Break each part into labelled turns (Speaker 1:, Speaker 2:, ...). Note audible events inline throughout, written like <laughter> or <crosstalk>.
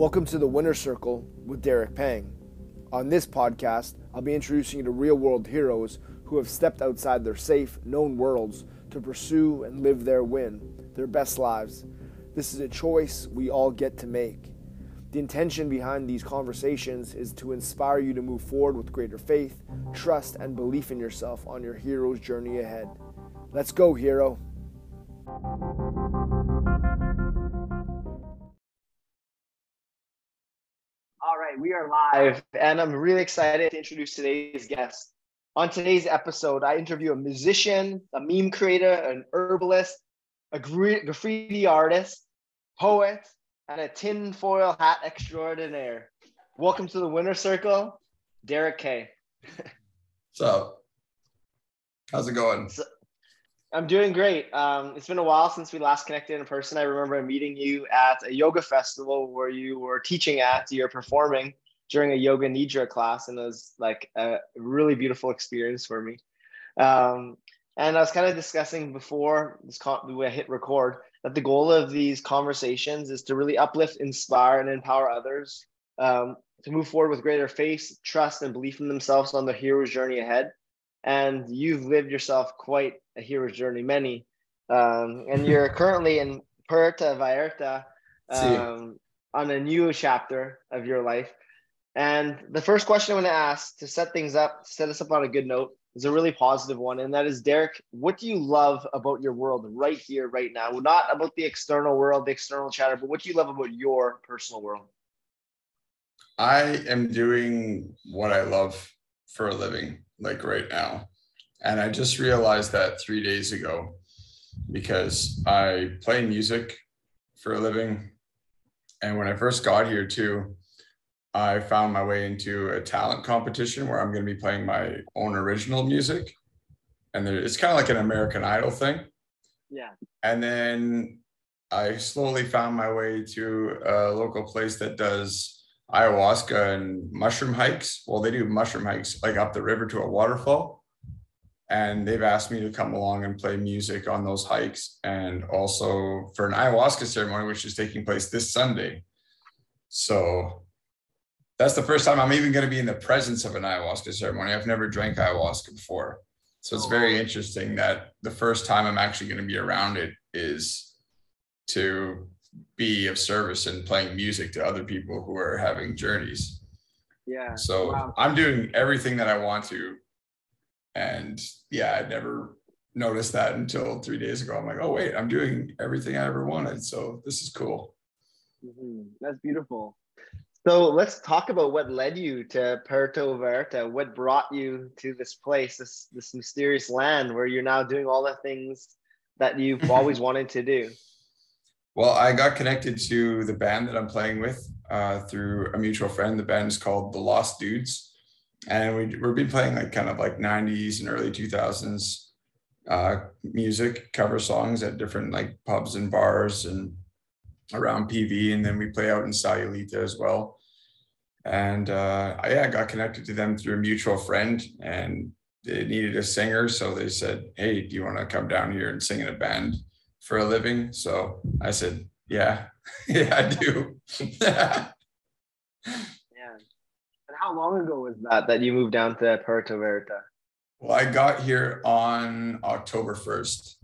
Speaker 1: Welcome to the Winner Circle with Derek Pang. On this podcast, I'll be introducing you to real world heroes who have stepped outside their safe, known worlds to pursue and live their win, their best lives. This is a choice we all get to make. The intention behind these conversations is to inspire you to move forward with greater faith, trust, and belief in yourself on your hero's journey ahead. Let's go, hero. All right, we are live, and I'm really excited to introduce today's guest. On today's episode, I interview a musician, a meme creator, an herbalist, a graffiti artist, poet, and a tinfoil hat extraordinaire. Welcome to the Winner Circle, Derek K. <laughs>
Speaker 2: What's up? How's it going? So,
Speaker 1: I'm doing great. Um, it's been a while since we last connected in person. I remember meeting you at a yoga festival where you were teaching at, you're performing during a yoga nidra class, and it was like a really beautiful experience for me. Um, and I was kind of discussing before this con- we hit record that the goal of these conversations is to really uplift, inspire, and empower others um, to move forward with greater faith, trust, and belief in themselves on their hero's journey ahead and you've lived yourself quite a hero's journey, many. Um, and you're <laughs> currently in Puerto Vallarta um, on a new chapter of your life. And the first question I'm going to ask to set things up, set us up on a good note, is a really positive one. And that is, Derek, what do you love about your world right here, right now? Not about the external world, the external chatter, but what do you love about your personal world?
Speaker 2: I am doing what I love for a living like right now. And I just realized that three days ago because I play music for a living. And when I first got here, too, I found my way into a talent competition where I'm going to be playing my own original music. And there, it's kind of like an American Idol thing.
Speaker 1: Yeah.
Speaker 2: And then I slowly found my way to a local place that does ayahuasca and mushroom hikes. Well, they do mushroom hikes like up the river to a waterfall. And they've asked me to come along and play music on those hikes and also for an ayahuasca ceremony, which is taking place this Sunday. So that's the first time I'm even going to be in the presence of an ayahuasca ceremony. I've never drank ayahuasca before. So it's very interesting that the first time I'm actually going to be around it is to be of service and playing music to other people who are having journeys.
Speaker 1: Yeah.
Speaker 2: So wow. I'm doing everything that I want to. And yeah, I never noticed that until three days ago. I'm like, oh, wait, I'm doing everything I ever wanted. So this is cool.
Speaker 1: Mm-hmm. That's beautiful. So let's talk about what led you to Puerto Vallarta. What brought you to this place, this this mysterious land where you're now doing all the things that you've <laughs> always wanted to do?
Speaker 2: Well, I got connected to the band that I'm playing with uh, through a mutual friend. The band is called The Lost Dudes, and we we've been playing like kind of like '90s and early 2000s uh, music, cover songs at different like pubs and bars and around PV, and then we play out in Sayulita as well. And uh, I, yeah, I got connected to them through a mutual friend, and they needed a singer, so they said, "Hey, do you want to come down here and sing in a band?" for a living. So I said, yeah, <laughs> yeah, I do. <laughs>
Speaker 1: yeah. And how long ago was that that you moved down to Puerto Vallarta?
Speaker 2: Well, I got here on October 1st.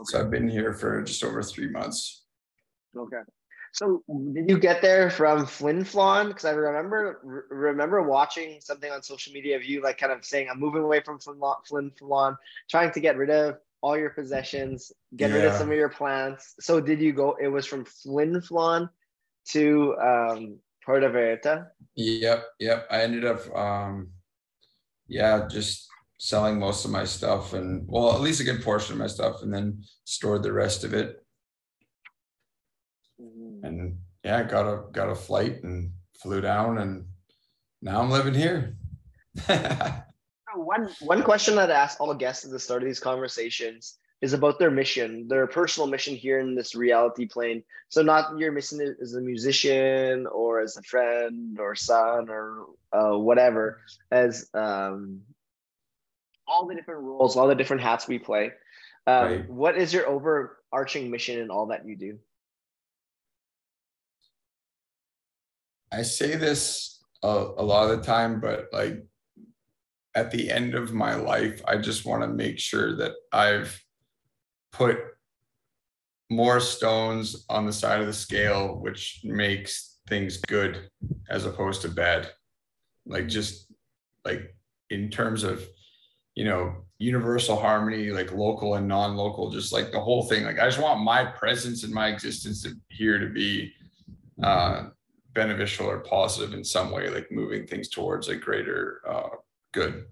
Speaker 2: Okay. So I've been here for just over three months.
Speaker 1: Okay. So did you get there from Flin Flon? Because I remember remember watching something on social media of you like kind of saying I'm moving away from Flin Flon, trying to get rid of all your possessions, get yeah. rid of some of your plants. So did you go? It was from Flin Flon to um, Puerto Vallarta.
Speaker 2: Yep, yep. I ended up, um, yeah, just selling most of my stuff and well, at least a good portion of my stuff, and then stored the rest of it. And yeah, got a got a flight and flew down, and now I'm living here. <laughs>
Speaker 1: one one question that I ask all guests at the start of these conversations is about their mission, their personal mission here in this reality plane. So not your mission as a musician or as a friend or son or uh, whatever, as um, all the different roles, all the different hats we play. Um, right. What is your overarching mission in all that you do?
Speaker 2: I say this a, a lot of the time, but like at the end of my life, I just want to make sure that I've put more stones on the side of the scale, which makes things good as opposed to bad. Like just like in terms of, you know, universal harmony, like local and non-local, just like the whole thing. Like I just want my presence and my existence here to be uh beneficial or positive in some way, like moving things towards a greater uh, good.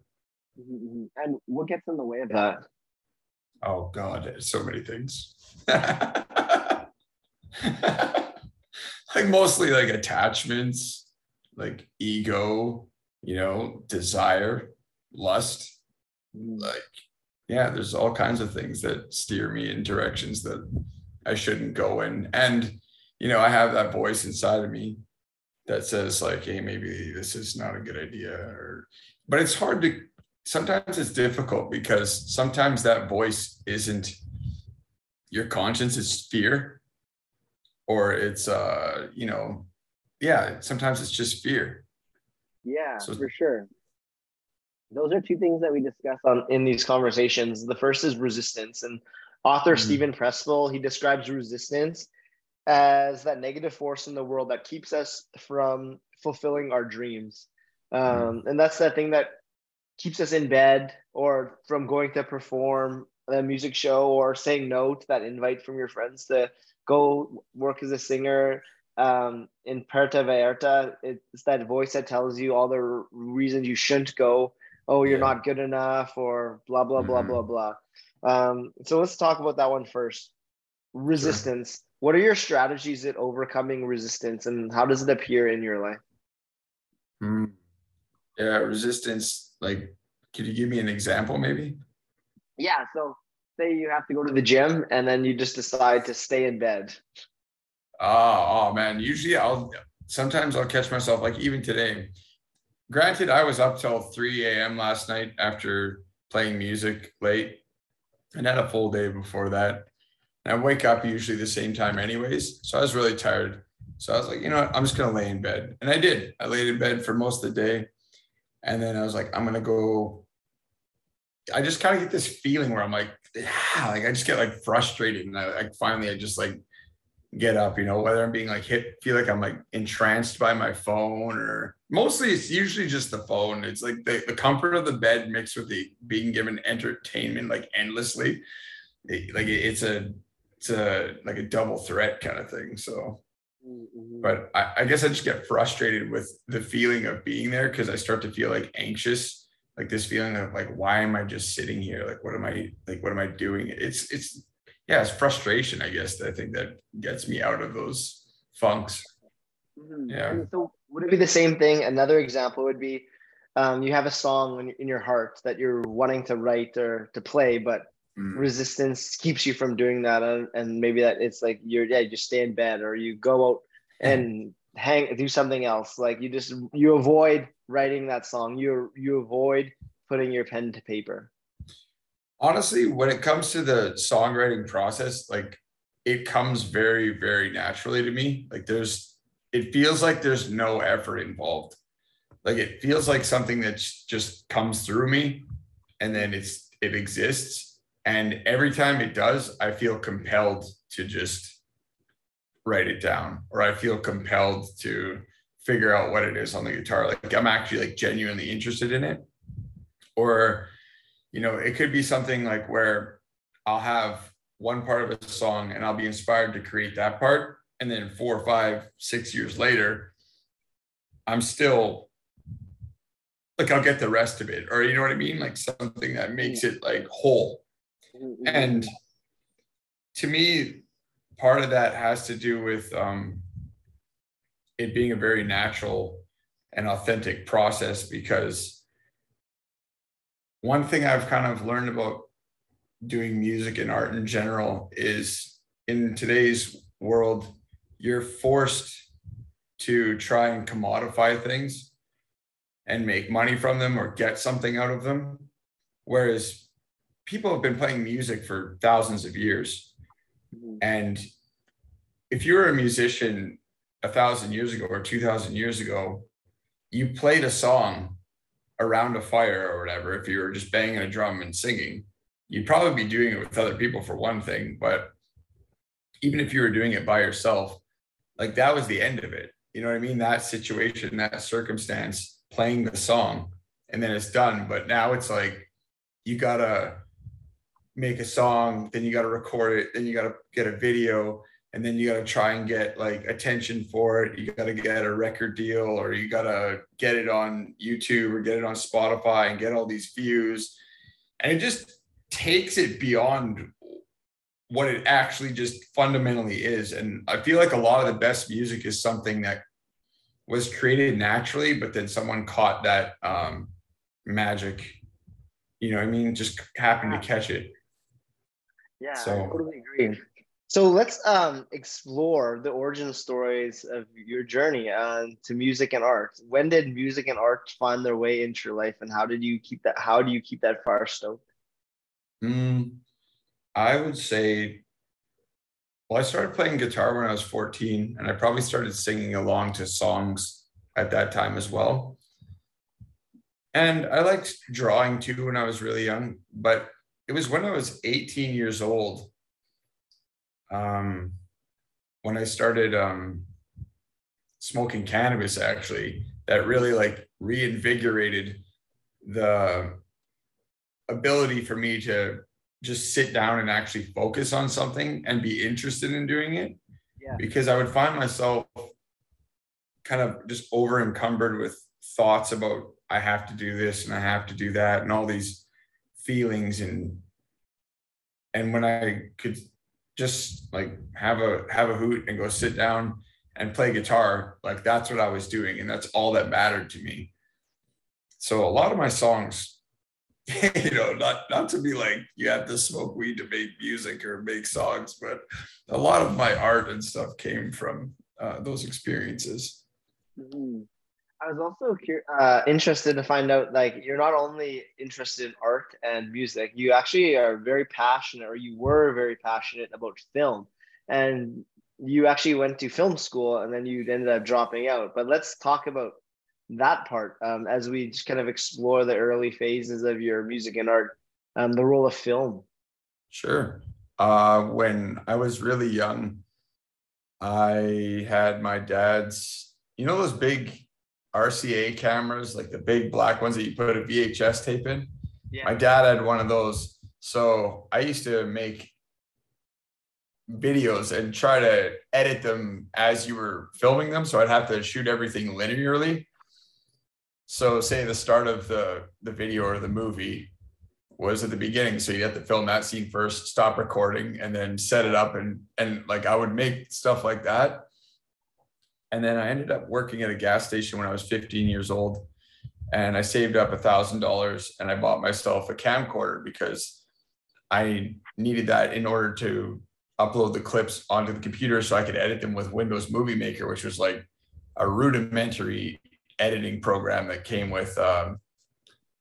Speaker 1: Mm-hmm. And what gets in the way of that?
Speaker 2: Oh God, so many things. <laughs> like mostly like attachments, like ego, you know, desire, lust. Mm-hmm. Like, yeah, there's all kinds of things that steer me in directions that I shouldn't go in. And, you know, I have that voice inside of me that says like hey maybe this is not a good idea or but it's hard to sometimes it's difficult because sometimes that voice isn't your conscience is fear or it's uh you know yeah sometimes it's just fear.
Speaker 1: Yeah so, for sure. Those are two things that we discuss on in these conversations. The first is resistance and author mm-hmm. steven pressfield he describes resistance as that negative force in the world that keeps us from fulfilling our dreams. Um, and that's that thing that keeps us in bed or from going to perform a music show or saying no to that invite from your friends to go work as a singer. Um, in Puerto Vallarta, it's that voice that tells you all the reasons you shouldn't go. Oh, you're yeah. not good enough, or blah blah blah mm-hmm. blah blah. Um, so let's talk about that one first. Resistance. Sure what are your strategies at overcoming resistance and how does it appear in your life?
Speaker 2: Mm. yeah resistance like could you give me an example maybe?
Speaker 1: Yeah so say you have to go to the gym and then you just decide to stay in bed.
Speaker 2: Oh, oh man usually i'll sometimes i'll catch myself like even today. Granted i was up till 3 a.m last night after playing music late and had a full day before that and I wake up usually the same time, anyways. So I was really tired. So I was like, you know what? I'm just going to lay in bed. And I did. I laid in bed for most of the day. And then I was like, I'm going to go. I just kind of get this feeling where I'm like, yeah, like I just get like frustrated. And I like finally, I just like get up, you know, whether I'm being like hit, feel like I'm like entranced by my phone or mostly it's usually just the phone. It's like the, the comfort of the bed mixed with the being given entertainment like endlessly. It, like it, it's a it's a like a double threat kind of thing. So, mm-hmm. but I, I, guess I just get frustrated with the feeling of being there because I start to feel like anxious, like this feeling of like, why am I just sitting here? Like, what am I like? What am I doing? It's it's yeah, it's frustration. I guess I think that gets me out of those funks.
Speaker 1: Mm-hmm. Yeah. So would it be the same thing? Another example would be um, you have a song in your heart that you're wanting to write or to play, but mm. resistance keeps you from doing that and, and maybe that it's like you're yeah you just stay in bed or you go out and hang do something else. Like you just you avoid writing that song. You you avoid putting your pen to paper.
Speaker 2: Honestly when it comes to the songwriting process like it comes very very naturally to me. Like there's it feels like there's no effort involved. Like it feels like something that just comes through me and then it's it exists and every time it does, I feel compelled to just write it down, or I feel compelled to figure out what it is on the guitar. Like I'm actually like genuinely interested in it. Or, you know, it could be something like where I'll have one part of a song and I'll be inspired to create that part. And then four, five, six years later, I'm still like I'll get the rest of it. Or you know what I mean? Like something that makes it like whole. And to me, part of that has to do with um, it being a very natural and authentic process because one thing I've kind of learned about doing music and art in general is in today's world, you're forced to try and commodify things and make money from them or get something out of them. Whereas people have been playing music for thousands of years. Mm-hmm. And if you were a musician a thousand years ago or two thousand years ago, you played a song around a fire or whatever. If you were just banging a drum and singing, you'd probably be doing it with other people for one thing. But even if you were doing it by yourself, like that was the end of it. You know what I mean? That situation, that circumstance, playing the song, and then it's done. But now it's like you gotta make a song, then you gotta record it, then you gotta get a video, and then you got to try and get like attention for it. You got to get a record deal or you got to get it on YouTube or get it on Spotify and get all these views. And it just takes it beyond what it actually just fundamentally is. And I feel like a lot of the best music is something that was created naturally, but then someone caught that um, magic. You know, I mean, just happened to catch it.
Speaker 1: Yeah, so, I totally agree. So let's um, explore the origin stories of your journey uh, to music and art. When did music and art find their way into your life, and how did you keep that? How do you keep that fire stoked?
Speaker 2: Mm, I would say, well, I started playing guitar when I was 14, and I probably started singing along to songs at that time as well. And I liked drawing too when I was really young, but it was when I was 18 years old um, when I started um, smoking cannabis, actually, that really like reinvigorated the ability for me to just sit down and actually focus on something and be interested in doing it. Yeah. Because I would find myself kind of just over encumbered with thoughts about I have to do this and I have to do that and all these feelings and and when I could just like have a have a hoot and go sit down and play guitar like that's what i was doing and that's all that mattered to me so a lot of my songs <laughs> you know not not to be like you have to smoke weed to make music or make songs but a lot of my art and stuff came from uh, those experiences
Speaker 1: mm-hmm. I was also uh, interested to find out like you're not only interested in art and music, you actually are very passionate, or you were very passionate about film, and you actually went to film school, and then you ended up dropping out. But let's talk about that part um, as we just kind of explore the early phases of your music and art, um, the role of film.
Speaker 2: Sure. Uh, when I was really young, I had my dad's, you know, those big RCA cameras, like the big black ones that you put a VHS tape in. Yeah. My dad had one of those. So I used to make videos and try to edit them as you were filming them. So I'd have to shoot everything linearly. So say the start of the, the video or the movie was at the beginning. So you have to film that scene first, stop recording, and then set it up. And and like I would make stuff like that and then I ended up working at a gas station when I was 15 years old. And I saved up a thousand dollars and I bought myself a camcorder because I needed that in order to upload the clips onto the computer so I could edit them with Windows Movie Maker, which was like a rudimentary editing program that came with um,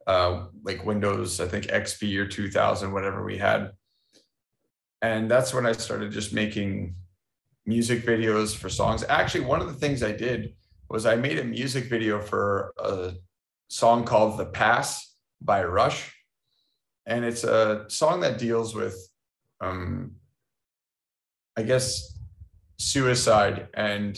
Speaker 2: uh, like Windows, I think XP or 2000, whatever we had. And that's when I started just making music videos for songs. Actually, one of the things I did was I made a music video for a song called The Pass by Rush. And it's a song that deals with, um, I guess, suicide and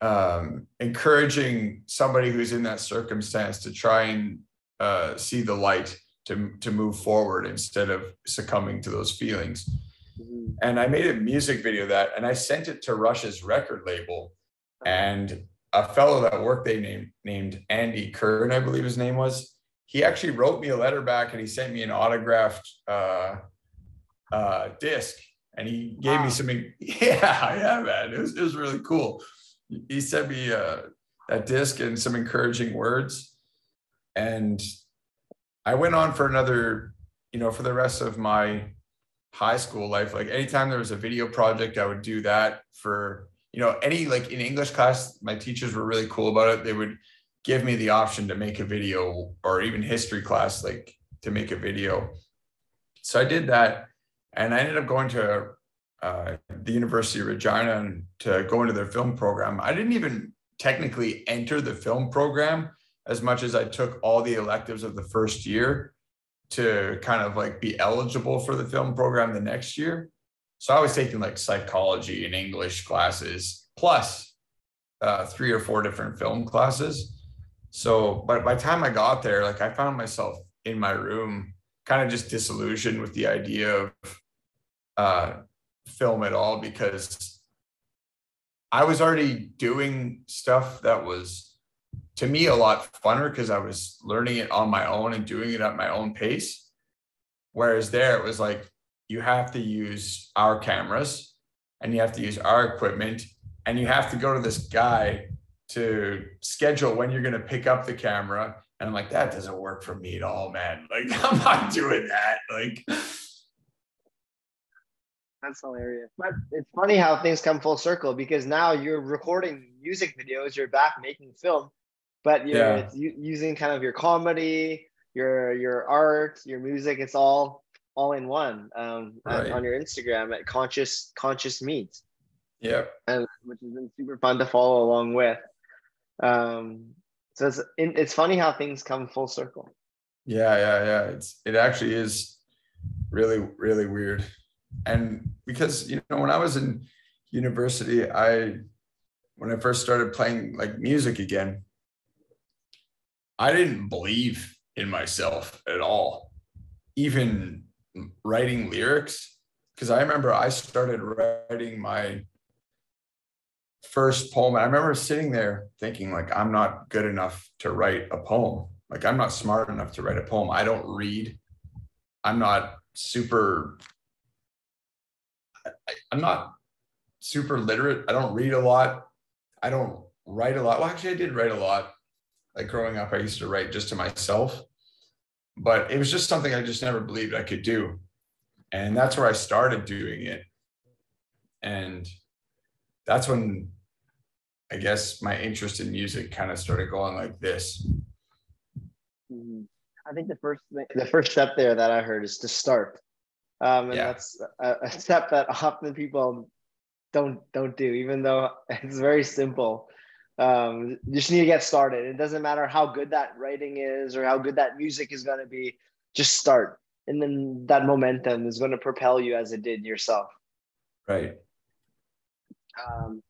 Speaker 2: um, encouraging somebody who's in that circumstance to try and uh, see the light to, to move forward instead of succumbing to those feelings. Mm-hmm. And I made a music video that, and I sent it to Rush's record label. And a fellow that worked they named named Andy Kern, I believe his name was. He actually wrote me a letter back and he sent me an autographed uh, uh, disc. And he gave wow. me something. <laughs> yeah, yeah, man, it was, it was really cool. He sent me uh, that disc and some encouraging words. And I went on for another, you know, for the rest of my high school life like anytime there was a video project i would do that for you know any like in english class my teachers were really cool about it. They would give me the option to make a video or even history class like to make a video. So i did that and i ended up going to uh, the University of Regina and to go into their film program. I didn't even technically enter the film program as much as I took all the electives of the first year to kind of like be eligible for the film program the next year. So I was taking like psychology and English classes plus uh, three or four different film classes. So, but by the time I got there, like I found myself in my room, kind of just disillusioned with the idea of uh, film at all because I was already doing stuff that was to me a lot funner because I was learning it on my own and doing it at my own pace. Whereas there it was like you have to use our cameras and you have to use our equipment and you have to go to this guy to schedule when you're going to pick up the camera. And I'm like, that doesn't work for me at all, man. <laughs> Like, I'm not doing that. Like,
Speaker 1: that's hilarious. But it's funny how things come full circle because now you're recording music videos, you're back making film, but you're yeah. using kind of your comedy, your your art, your music. It's all all in one um, right. on, your Instagram at Conscious Conscious Meats.
Speaker 2: Yeah,
Speaker 1: and which has been super fun to follow along with. Um, so it's it's funny how things come full circle.
Speaker 2: Yeah, yeah, yeah. It's it actually is really really weird and because you know when i was in university i when i first started playing like music again i didn't believe in myself at all even writing lyrics because i remember i started writing my first poem i remember sitting there thinking like i'm not good enough to write a poem like i'm not smart enough to write a poem i don't read i'm not super I, I'm not super literate. I don't read a lot. I don't write a lot. Well, actually, I did write a lot. Like growing up, I used to write just to myself, but it was just something I just never believed I could do. And that's where I started doing it. And that's when I guess my interest in music kind of started going like this.
Speaker 1: Mm-hmm. I think the first thing, the first step there that I heard is to start. Um, and yeah. that's a, a step that <laughs> often people don't don't do, even though it's very simple. Um, you just need to get started. It doesn't matter how good that writing is or how good that music is going to be. Just start, and then that momentum is going to propel you as it did yourself.
Speaker 2: Right.
Speaker 1: Um,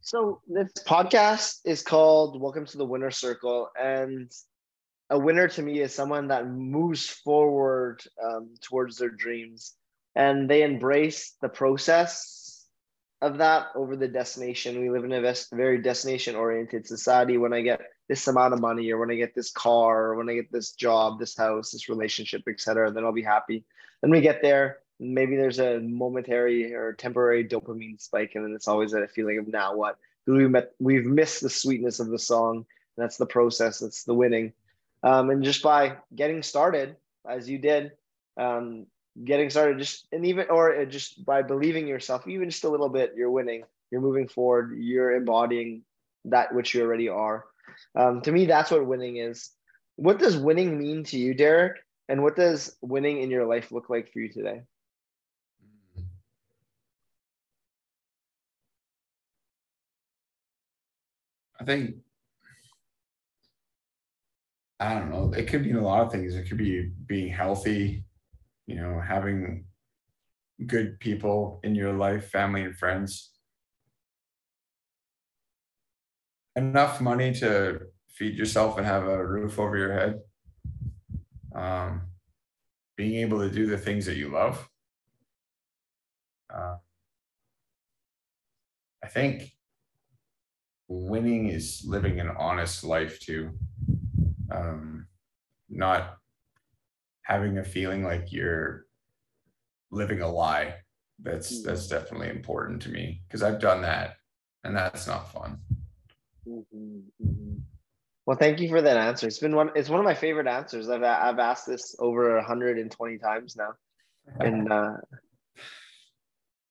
Speaker 1: so this podcast is called "Welcome to the Winner Circle," and a winner to me is someone that moves forward um, towards their dreams and they embrace the process of that over the destination. We live in a very destination oriented society. When I get this amount of money, or when I get this car, or when I get this job, this house, this relationship, etc., then I'll be happy. Then we get there, maybe there's a momentary or temporary dopamine spike, and then it's always a feeling of now what? We met, we've missed the sweetness of the song. That's the process. That's the winning. Um, and just by getting started, as you did, um, getting started, just and even or just by believing yourself, even just a little bit, you're winning. You're moving forward. You're embodying that which you already are. Um, to me, that's what winning is. What does winning mean to you, Derek? And what does winning in your life look like for you today?
Speaker 2: I think I don't know. It could mean a lot of things. It could be being healthy, you know, having good people in your life, family and friends. Enough money to feed yourself and have a roof over your head. Um, being able to do the things that you love. Uh, I think winning is living an honest life too um, not having a feeling like you're living a lie that's mm-hmm. that's definitely important to me because i've done that and that's not fun
Speaker 1: mm-hmm, mm-hmm. well thank you for that answer it's been one it's one of my favorite answers i've, I've asked this over 120 times now and <laughs> uh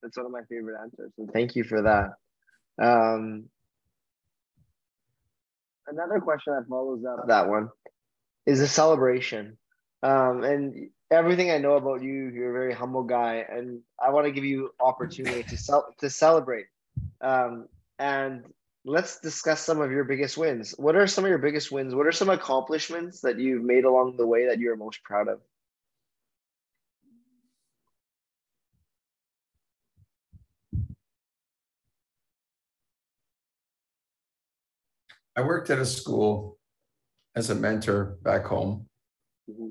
Speaker 1: it's one of my favorite answers and thank you for that um another question that follows up that one is a celebration. Um, and everything I know about you, you're a very humble guy, and I want to give you opportunity to sell to celebrate. Um, and let's discuss some of your biggest wins. What are some of your biggest wins? What are some accomplishments that you've made along the way that you're most proud of?
Speaker 2: I worked at a school as a mentor back home. Mm-hmm.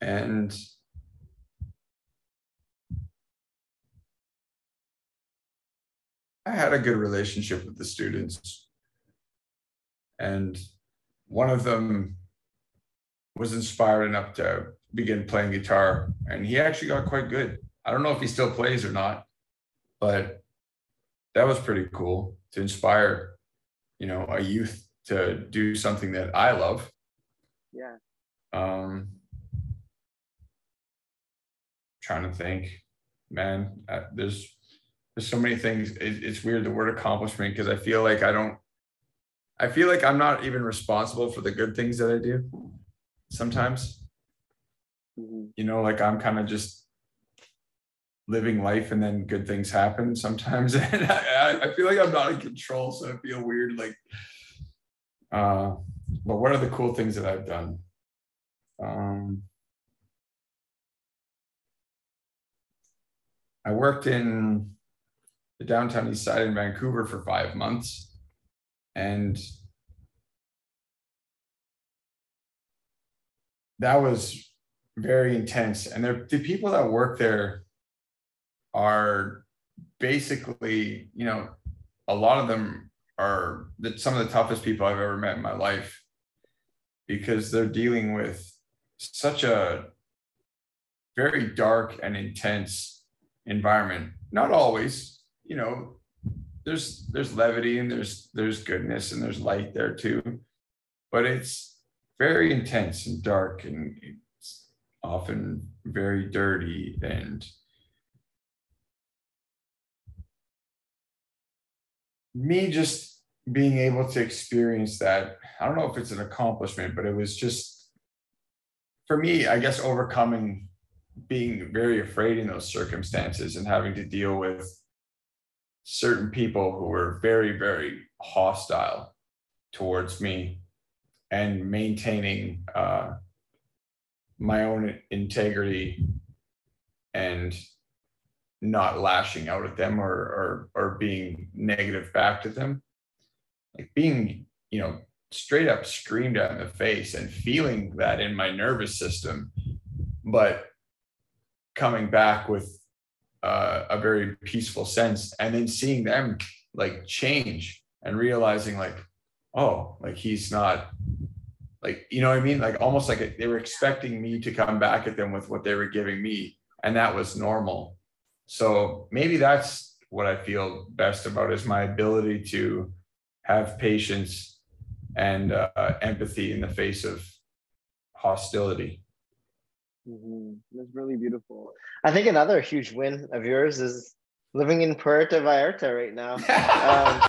Speaker 2: And I had a good relationship with the students. And one of them was inspired enough to begin playing guitar, and he actually got quite good. I don't know if he still plays or not, but that was pretty cool to inspire, you know, a youth to do something that I love.
Speaker 1: Yeah.
Speaker 2: Um, trying to think, man, uh, there's there's so many things. It, it's weird the word accomplishment because I feel like I don't. I feel like I'm not even responsible for the good things that I do. Sometimes, mm-hmm. you know, like I'm kind of just living life and then good things happen sometimes <laughs> and I, I feel like i'm not in control so i feel weird like uh but what are the cool things that i've done um i worked in the downtown east side in Vancouver for five months. And that was very intense. And the people that work there are basically, you know, a lot of them are the, some of the toughest people I've ever met in my life because they're dealing with such a very dark and intense environment. Not always, you know, there's there's levity and there's there's goodness and there's light there too, but it's very intense and dark and it's often very dirty and me just being able to experience that i don't know if it's an accomplishment but it was just for me i guess overcoming being very afraid in those circumstances and having to deal with certain people who were very, very hostile towards me and maintaining uh, my own integrity and not lashing out at them or, or or being negative back to them. Like being you know straight up screamed at in the face and feeling that in my nervous system. But coming back with uh, a very peaceful sense and then seeing them like change and realizing like oh like he's not like you know what i mean? Like almost like they were expecting me to come back at them with what they were giving me and that was normal. So maybe that's what i feel best about is my ability to have patience and uh, empathy in the face of hostility
Speaker 1: Mm-hmm. That's really beautiful. I think another huge win of yours is living in Puerto Vallarta right now. <laughs> um,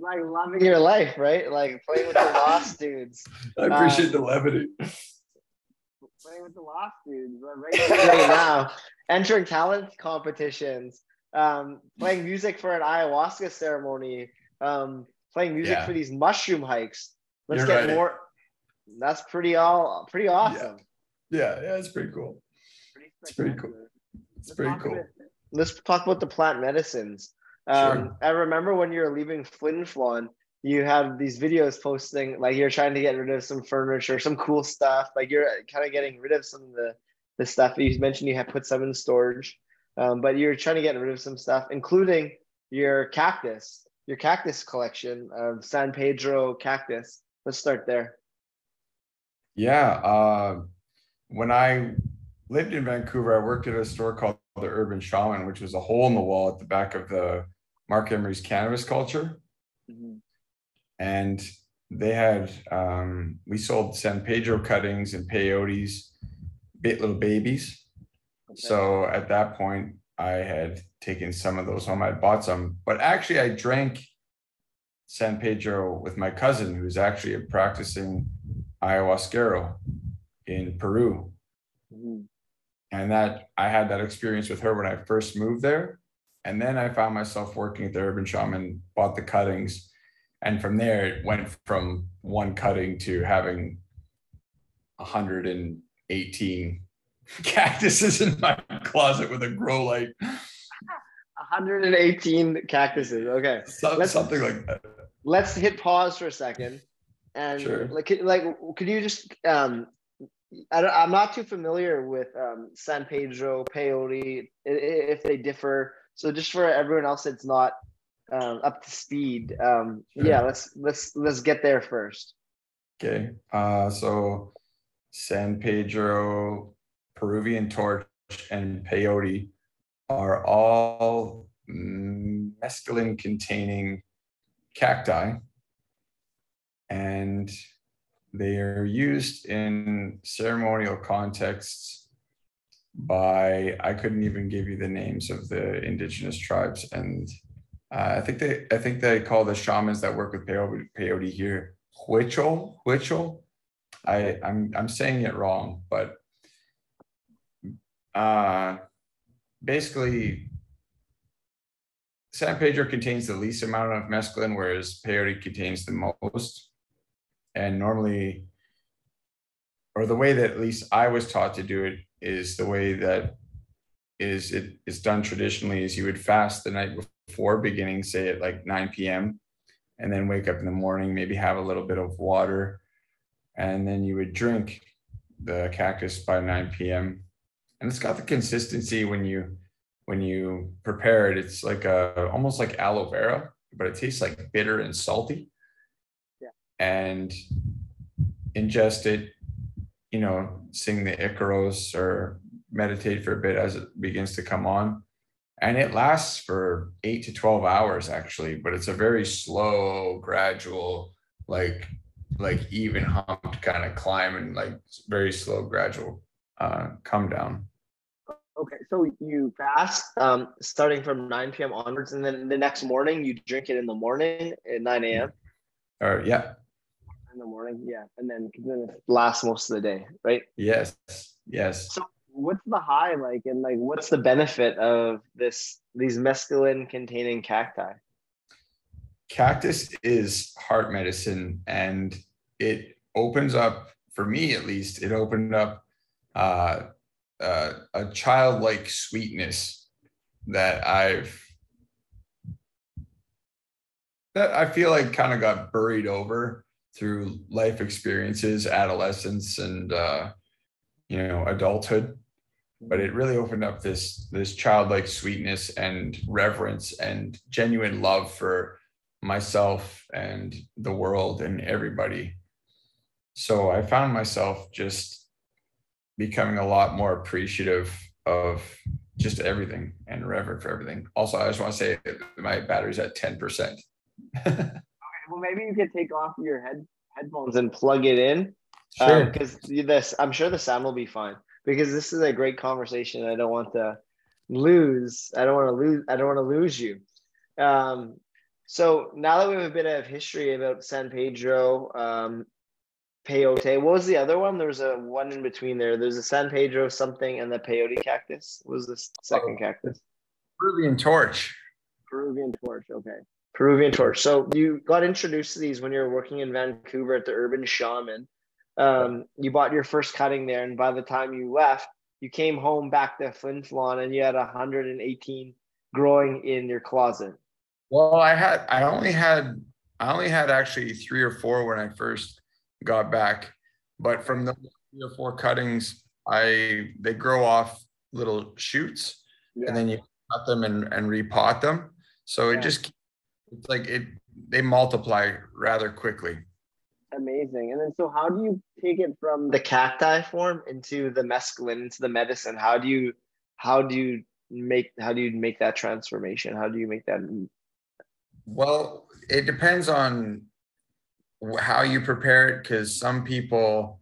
Speaker 1: like loving your life, right? Like playing with the Lost dudes.
Speaker 2: I appreciate um, the levity.
Speaker 1: Playing with the Lost dudes right, <laughs> right now, entering talent competitions, um, playing music for an ayahuasca ceremony, um, playing music yeah. for these mushroom hikes. Let's You're get right. more. That's pretty all pretty awesome.
Speaker 2: Yeah. Yeah, yeah, it's pretty cool. It's pretty cool. It's pretty cool.
Speaker 1: Let's talk about the plant medicines. Um, sure. I remember when you were leaving Flin Flon, you had these videos posting like you're trying to get rid of some furniture, some cool stuff. Like you're kind of getting rid of some of the the stuff you mentioned. You had put some in storage, um, but you're trying to get rid of some stuff, including your cactus, your cactus collection of San Pedro cactus. Let's start there.
Speaker 2: Yeah. Uh when I lived in Vancouver, I worked at a store called the Urban Shaman, which was a hole in the wall at the back of the Marc Emery's cannabis culture. Mm-hmm. And they had, um, we sold San Pedro cuttings and peyotes, bit little babies. Okay. So at that point, I had taken some of those home. I bought some, but actually, I drank San Pedro with my cousin, who's actually a practicing ayahuasquero in Peru. Mm-hmm. And that I had that experience with her when I first moved there. And then I found myself working at the Urban Shaman, bought the cuttings. And from there, it went from one cutting to having 118 <laughs> cactuses in my closet with a grow light.
Speaker 1: 118 cactuses. Okay.
Speaker 2: So, something like that.
Speaker 1: Let's hit pause for a second. And sure. like, like, could you just, um, I am not too familiar with um, San Pedro, peyote, if they differ. So just for everyone else that's not um, up to speed, um, sure. yeah, let's let's let's get there first.
Speaker 2: Okay. Uh, so San Pedro, Peruvian torch, and peyote are all mescaline containing cacti and they are used in ceremonial contexts by i couldn't even give you the names of the indigenous tribes and uh, i think they i think they call the shamans that work with peyote, peyote here huichol huichol i i'm i'm saying it wrong but uh basically San Pedro contains the least amount of mescaline, whereas peyote contains the most. And normally, or the way that at least I was taught to do it is the way that is it is done traditionally is you would fast the night before beginning say at like 9 p.m and then wake up in the morning maybe have a little bit of water and then you would drink the cactus by 9 p.m and it's got the consistency when you when you prepare it, it's like a almost like aloe vera, but it tastes like bitter and salty. And ingest it, you know, sing the Icaros or meditate for a bit as it begins to come on. And it lasts for eight to 12 hours actually, but it's a very slow, gradual, like like even humped kind of climb and like very slow, gradual uh, come down.
Speaker 1: Okay, so you fast um, starting from 9 p.m. onwards, and then the next morning you drink it in the morning at 9 a.m.
Speaker 2: Or yeah,
Speaker 1: in the morning, yeah, and then, then it lasts most of the day, right?
Speaker 2: Yes, yes.
Speaker 1: So what's the high like, and like what's the benefit of this these mescaline containing cacti?
Speaker 2: Cactus is heart medicine, and it opens up for me at least. It opened up. Uh, uh, a childlike sweetness that I've that I feel like kind of got buried over through life experiences, adolescence, and uh, you know adulthood. But it really opened up this this childlike sweetness and reverence and genuine love for myself and the world and everybody. So I found myself just becoming a lot more appreciative of just everything and reverent for everything. Also, I just want to say my battery's at 10%.
Speaker 1: okay, <laughs> well, maybe you could take off your head headphones and plug it in. Sure. Because um, this, I'm sure the sound will be fine. Because this is a great conversation. I don't want to lose. I don't want to lose. I don't want to lose you. Um, so now that we have a bit of history about San Pedro, um, peyote. What was the other one? There was a one in between there. There's a San Pedro something and the peyote cactus. What was the second oh, cactus?
Speaker 2: Peruvian torch.
Speaker 1: Peruvian torch. Okay. Peruvian torch. So you got introduced to these when you were working in Vancouver at the Urban Shaman. Um, you bought your first cutting there, and by the time you left, you came home back to Flin Flon, and you had 118 growing in your closet.
Speaker 2: Well, I had I only had I only had actually three or four when I first got back. But from the three or four cuttings, I they grow off little shoots, yeah. and then you cut them and, and repot them. So yeah. it just it's like it they multiply rather quickly.
Speaker 1: Amazing. And then so how do you take it from the cacti form into the mescaline into the medicine? How do you how do you make how do you make that transformation? How do you make that
Speaker 2: well, it depends on how you prepare it because some people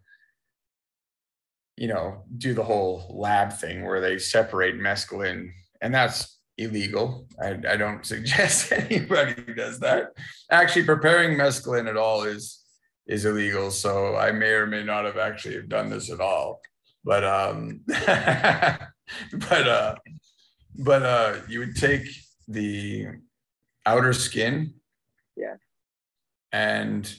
Speaker 2: you know do the whole lab thing where they separate mescaline and that's illegal i, I don't <laughs> suggest <laughs> anybody does that actually preparing mescaline at all is is illegal. So I may or may not have actually done this at all. But um <laughs> but uh but uh you would take the outer skin
Speaker 1: yeah
Speaker 2: and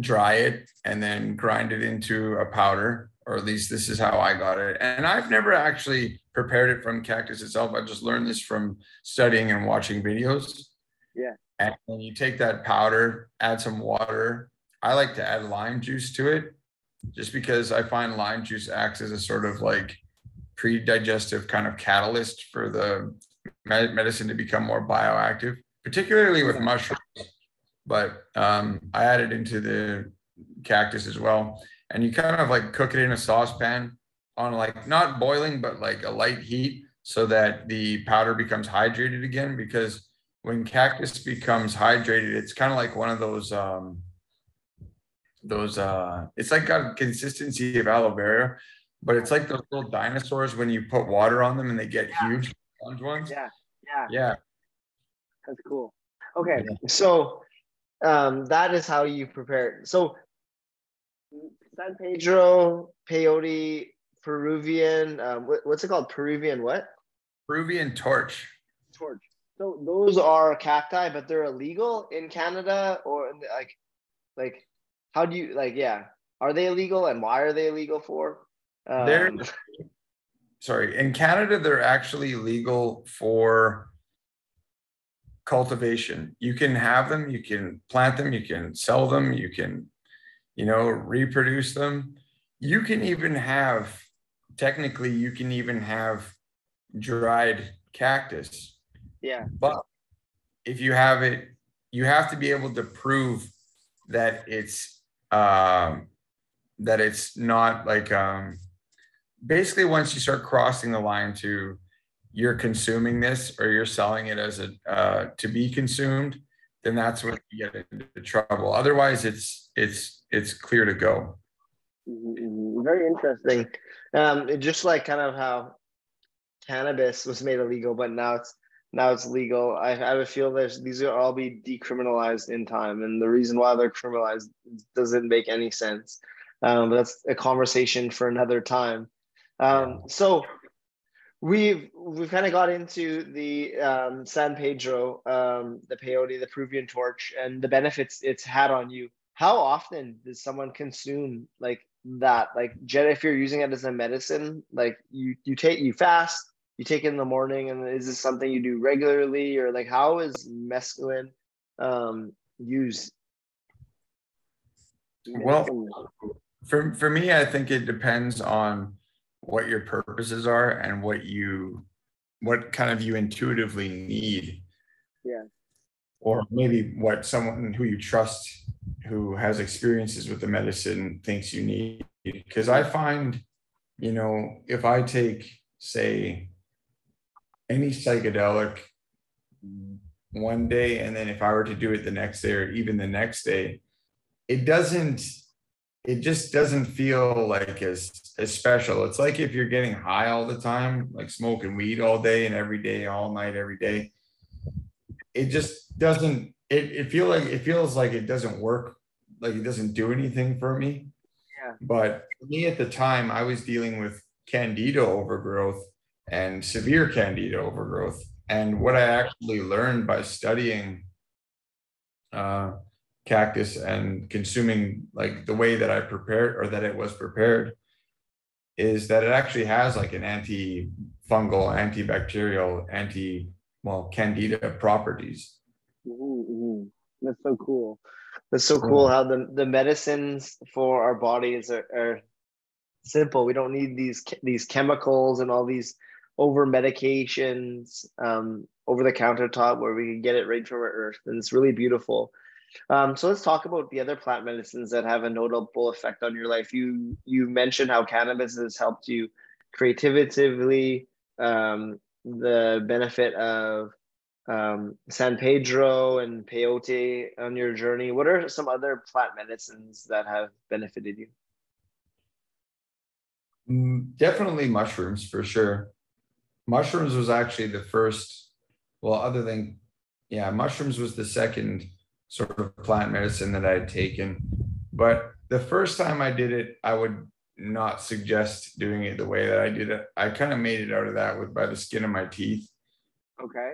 Speaker 2: dry it and then grind it into a powder or at least this is how I got it. And I've never actually prepared it from cactus itself. I just learned this from studying and watching videos.
Speaker 1: Yeah.
Speaker 2: And you take that powder, add some water. I like to add lime juice to it just because I find lime juice acts as a sort of like pre-digestive kind of catalyst for the medicine to become more bioactive, particularly with mushrooms. But um, I added into the cactus as well. And you kind of like cook it in a saucepan on like not boiling, but like a light heat so that the powder becomes hydrated again. Because when cactus becomes hydrated, it's kind of like one of those um, those uh it's like got consistency of aloe vera but it's like those little dinosaurs when you put water on them and they get yeah. huge ones
Speaker 1: yeah yeah
Speaker 2: yeah
Speaker 1: that's cool okay yeah. so um that is how you prepare it. so san pedro peyote peruvian um what, what's it called? Peruvian what?
Speaker 2: Peruvian torch.
Speaker 1: Torch. So those are cacti but they're illegal in canada or like like how do you like yeah are they illegal and why are they illegal for?
Speaker 2: Um, they're sorry in canada they're actually legal for cultivation. You can have them you can plant them you can sell them you can you know reproduce them. You can even have technically you can even have dried cactus.
Speaker 1: Yeah.
Speaker 2: But if you have it you have to be able to prove that it's um, that it's not like um, basically once you start crossing the line to you're consuming this or you're selling it as a uh, to be consumed then that's when you get into trouble. Otherwise it's it's it's clear to go.
Speaker 1: Mm-hmm. very interesting um just like kind of how cannabis was made illegal but now it's now it's legal. I, I would feel there's these will all be decriminalized in time, and the reason why they're criminalized doesn't make any sense. Um, but that's a conversation for another time. Um, so we've we've kind of got into the um, San Pedro, um, the peyote, the Peruvian torch, and the benefits it's had on you. How often does someone consume like that? Like, if you're using it as a medicine, like you you take you fast you take it in the morning and is this something you do regularly or like how is mescaline um, used?
Speaker 2: Well for, for me i think it depends on what your purposes are and what you what kind of you intuitively need.
Speaker 1: Yeah.
Speaker 2: Or maybe what someone who you trust who has experiences with the medicine thinks you need because i find you know if i take say any psychedelic one day and then if i were to do it the next day or even the next day it doesn't it just doesn't feel like as as special. It's like if you're getting high all the time like smoking weed all day and every day all night every day it just doesn't it, it feel like it feels like it doesn't work like it doesn't do anything for me
Speaker 1: yeah
Speaker 2: but me at the time i was dealing with candida overgrowth and severe candida overgrowth. And what I actually learned by studying uh, cactus and consuming like the way that I prepared or that it was prepared is that it actually has like an antifungal, antibacterial, anti well candida properties.
Speaker 1: Mm-hmm. That's so cool. That's so cool how the, the medicines for our bodies are, are simple. We don't need these these chemicals and all these over medications, um, over the countertop where we can get it right from our earth. And it's really beautiful. Um, so let's talk about the other plant medicines that have a notable effect on your life. You you mentioned how cannabis has helped you creatively, um, the benefit of um, San Pedro and peyote on your journey. What are some other plant medicines that have benefited you?
Speaker 2: Mm, definitely mushrooms for sure mushrooms was actually the first well other than yeah mushrooms was the second sort of plant medicine that I had taken. But the first time I did it, I would not suggest doing it the way that I did it. I kind of made it out of that with by the skin of my teeth.
Speaker 1: Okay.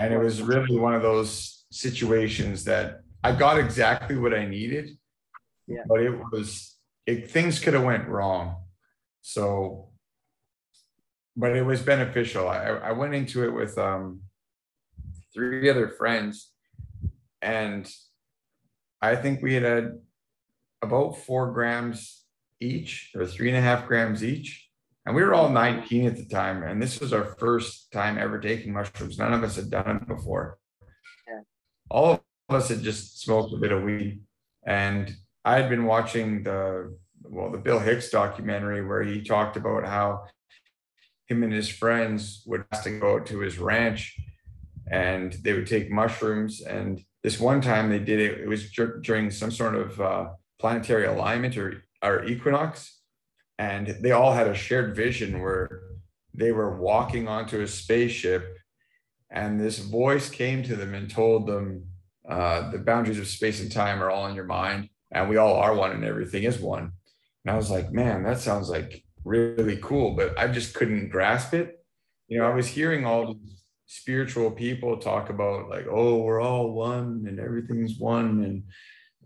Speaker 2: And it was really one of those situations that I got exactly what I needed.
Speaker 1: Yeah.
Speaker 2: But it was it things could have went wrong. So but it was beneficial. I, I went into it with um three other friends and I think we had had about four grams each or three and a half grams each. And we were all 19 at the time. And this was our first time ever taking mushrooms. None of us had done it before.
Speaker 1: Yeah.
Speaker 2: All of us had just smoked a bit of weed. And I had been watching the, well, the Bill Hicks documentary where he talked about how him and his friends would have to go to his ranch and they would take mushrooms. And this one time they did it, it was during some sort of uh, planetary alignment or, or equinox. And they all had a shared vision where they were walking onto a spaceship and this voice came to them and told them uh, the boundaries of space and time are all in your mind and we all are one and everything is one. And i was like man that sounds like really cool but i just couldn't grasp it. You know i was hearing all these spiritual people talk about like oh we're all one and everything's one and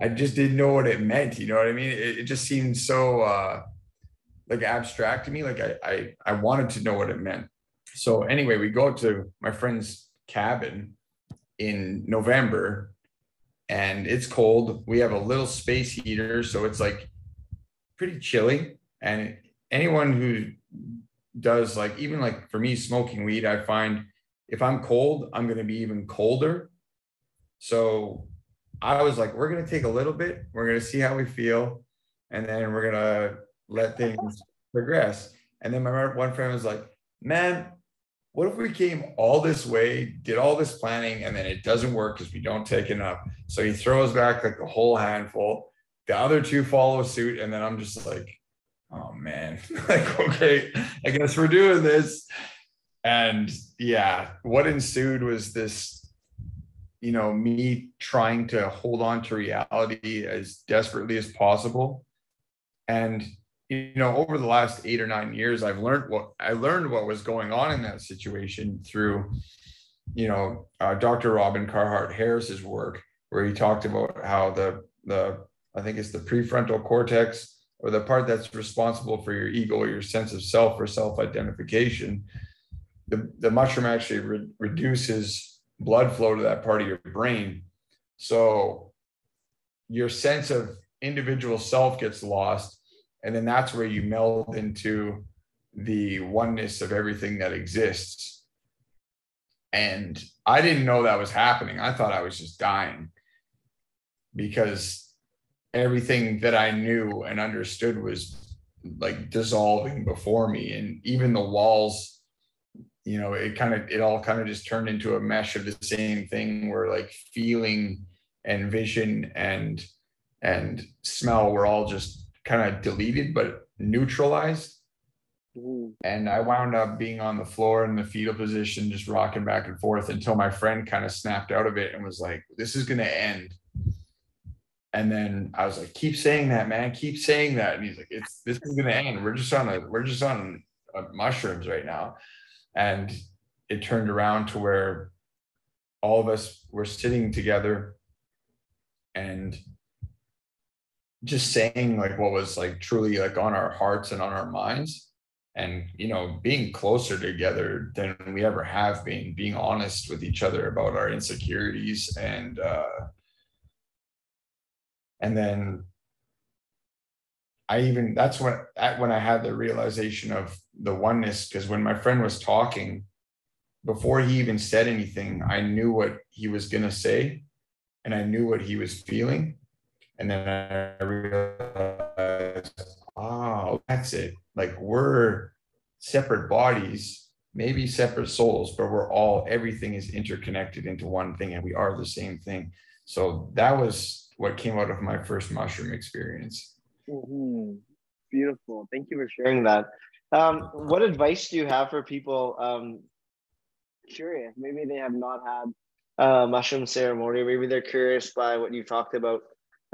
Speaker 2: i just didn't know what it meant you know what i mean? It, it just seemed so uh like abstract to me like I, I i wanted to know what it meant. So anyway we go to my friend's cabin in november and it's cold. We have a little space heater so it's like pretty chilly. And anyone who does like even like for me smoking weed i find if I'm cold, I'm going to be even colder. So I was like, we're going to take a little bit, we're going to see how we feel, and then we're going to let things progress. And then my one friend was like, man, what if we came all this way, did all this planning, and then it doesn't work because we don't take enough? So he throws back like a whole handful. The other two follow suit, and then I'm just like, oh man, <laughs> like, okay, I guess we're doing this and yeah what ensued was this you know me trying to hold on to reality as desperately as possible and you know over the last eight or nine years i've learned what i learned what was going on in that situation through you know uh, dr robin carhart harris's work where he talked about how the the i think it's the prefrontal cortex or the part that's responsible for your ego or your sense of self or self-identification the, the mushroom actually re- reduces blood flow to that part of your brain. So your sense of individual self gets lost. And then that's where you meld into the oneness of everything that exists. And I didn't know that was happening. I thought I was just dying because everything that I knew and understood was like dissolving before me. And even the walls you know it kind of it all kind of just turned into a mesh of the same thing where like feeling and vision and and smell were all just kind of deleted but neutralized. Mm-hmm. and i wound up being on the floor in the fetal position just rocking back and forth until my friend kind of snapped out of it and was like this is going to end. And then i was like keep saying that man. Keep saying that. And he's like it's this is going to end. We're just on a we're just on a, mushrooms right now. And it turned around to where all of us were sitting together and just saying like what was like truly like on our hearts and on our minds. And you know being closer together than we ever have been being honest with each other about our insecurities and uh and then I even that's when that when I had the realization of the oneness because when my friend was talking before he even said anything, I knew what he was gonna say, and I knew what he was feeling, and then I realized, oh, that's it. Like we're separate bodies, maybe separate souls, but we're all everything is interconnected into one thing, and we are the same thing. So that was what came out of my first mushroom experience.
Speaker 1: Mm-hmm. Beautiful. Thank you for sharing that. Um, what advice do you have for people um, curious? Maybe they have not had a mushroom ceremony. Maybe they're curious by what you talked about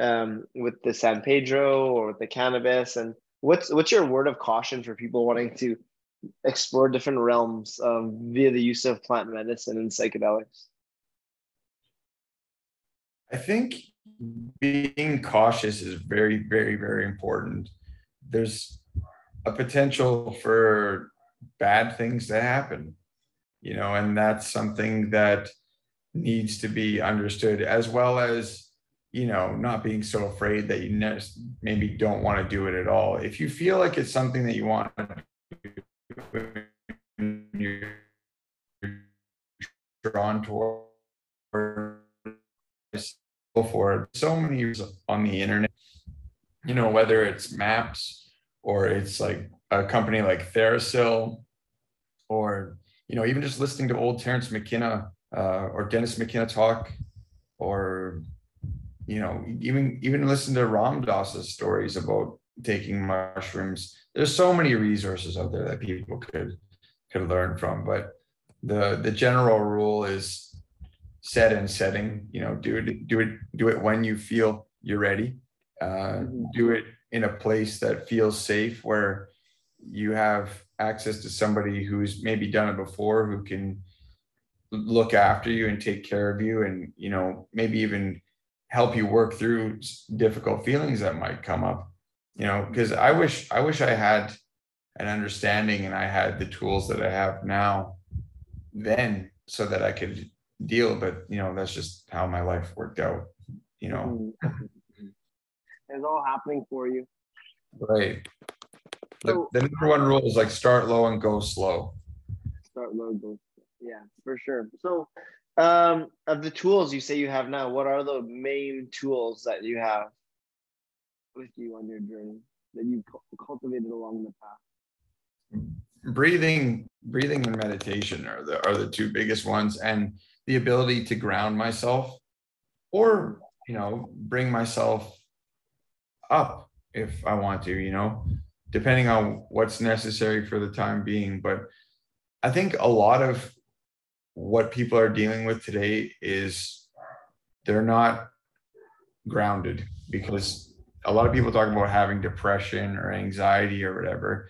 Speaker 1: um, with the San Pedro or with the cannabis. And what's what's your word of caution for people wanting to explore different realms um, via the use of plant medicine and psychedelics?
Speaker 2: I think being cautious is very, very, very important. There's a potential for bad things to happen, you know, and that's something that needs to be understood as well as you know not being so afraid that you maybe don't want to do it at all. If you feel like it's something that you want to do you're drawn toward for it. So many years on the internet you know whether it's maps or it's like a company like Therasil or you know even just listening to old Terence McKenna uh, or Dennis McKenna talk, or you know, even even listen to Ram Dass's stories about taking mushrooms. There's so many resources out there that people could could learn from. But the the general rule is set and setting. You know, do it do it do it when you feel you're ready. Uh, do it in a place that feels safe where you have access to somebody who's maybe done it before who can look after you and take care of you and you know maybe even help you work through difficult feelings that might come up you know because i wish i wish i had an understanding and i had the tools that i have now then so that i could deal but you know that's just how my life worked out you know
Speaker 1: mm-hmm. <laughs> it's all happening for you
Speaker 2: right the, the number one rule is like start low and go slow
Speaker 1: start low go slow. yeah, for sure. So, um, of the tools you say you have now, what are the main tools that you have with you on your journey that you cultivated along the path?
Speaker 2: Breathing, breathing, and meditation are the are the two biggest ones, and the ability to ground myself, or you know, bring myself up if I want to, you know, depending on what's necessary for the time being. But I think a lot of what people are dealing with today is they're not grounded because a lot of people talk about having depression or anxiety or whatever.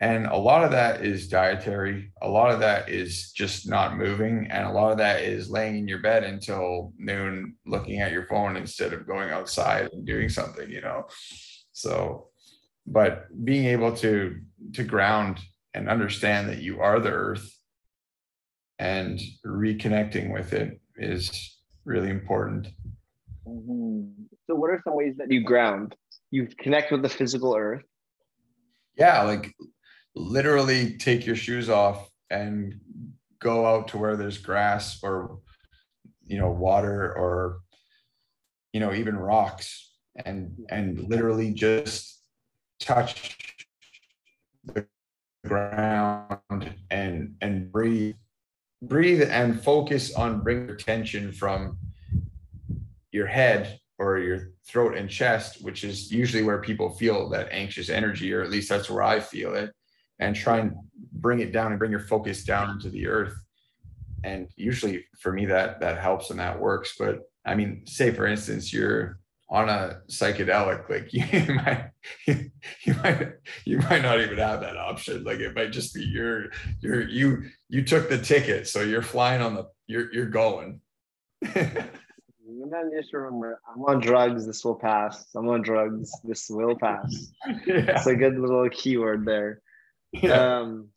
Speaker 2: And a lot of that is dietary. A lot of that is just not moving. And a lot of that is laying in your bed until noon, looking at your phone instead of going outside and doing something, you know? So, but being able to, to ground and understand that you are the earth and reconnecting with it is really important.
Speaker 1: Mm-hmm. So, what are some ways that you ground? You connect with the physical earth.
Speaker 2: Yeah, like literally take your shoes off and go out to where there's grass or you know water or you know even rocks and and literally just touch the ground and and breathe breathe and focus on bring attention from your head or your throat and chest, which is usually where people feel that anxious energy, or at least that's where I feel it, and try and bring it down and bring your focus down into the earth. And usually for me that that helps and that works. But I mean, say for instance, you're on a psychedelic, like <laughs> you might you might you might not even have that option. Like it might just be your your you you took the ticket, so you're flying on the you're you're going.
Speaker 1: And just remember, I'm on drugs. This will pass. I'm on drugs. This will pass. <laughs> Yeah. It's a good little keyword there. Yeah. Um,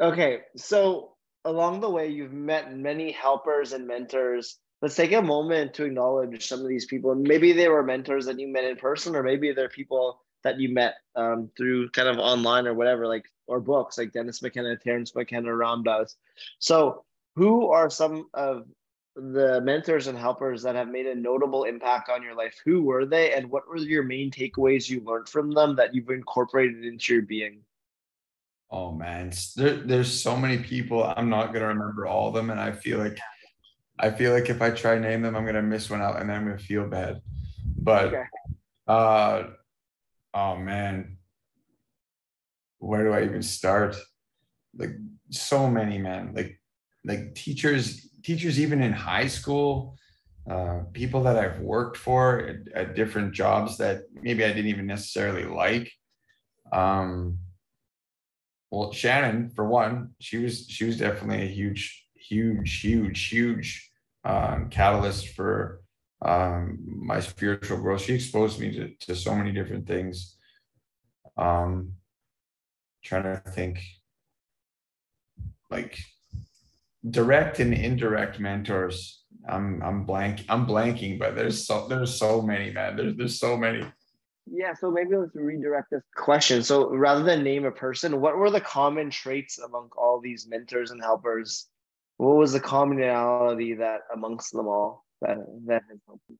Speaker 1: okay, so along the way, you've met many helpers and mentors let's take a moment to acknowledge some of these people. Maybe they were mentors that you met in person, or maybe they're people that you met um, through kind of online or whatever, like or books like Dennis McKenna, Terence McKenna, Ram Dass. So, who are some of the mentors and helpers that have made a notable impact on your life? Who were they, and what were your main takeaways you learned from them that you've incorporated into your being?
Speaker 2: Oh man, there, there's so many people. I'm not gonna remember all of them, and I feel like I feel like if I try name them, I'm gonna miss one out, and then I'm gonna feel bad. But okay. uh, oh man, where do I even start? Like so many, men, Like like teachers teachers even in high school uh, people that i've worked for at, at, different jobs that maybe i didn't even necessarily like. Um well shannon for one she was she was definitely a huge huge huge huge um, catalyst for um, my spiritual growth. She exposed me to, to so many different things. Um trying to think like direct and indirect mentors. I'm I'm blank I'm blanking, but there's so there's so many, man. There's there's so many.
Speaker 1: Yeah, so maybe let's redirect this question. So rather than name a person, what were the common traits among all these mentors and helpers? What was the commonality that amongst them all that that has helped you?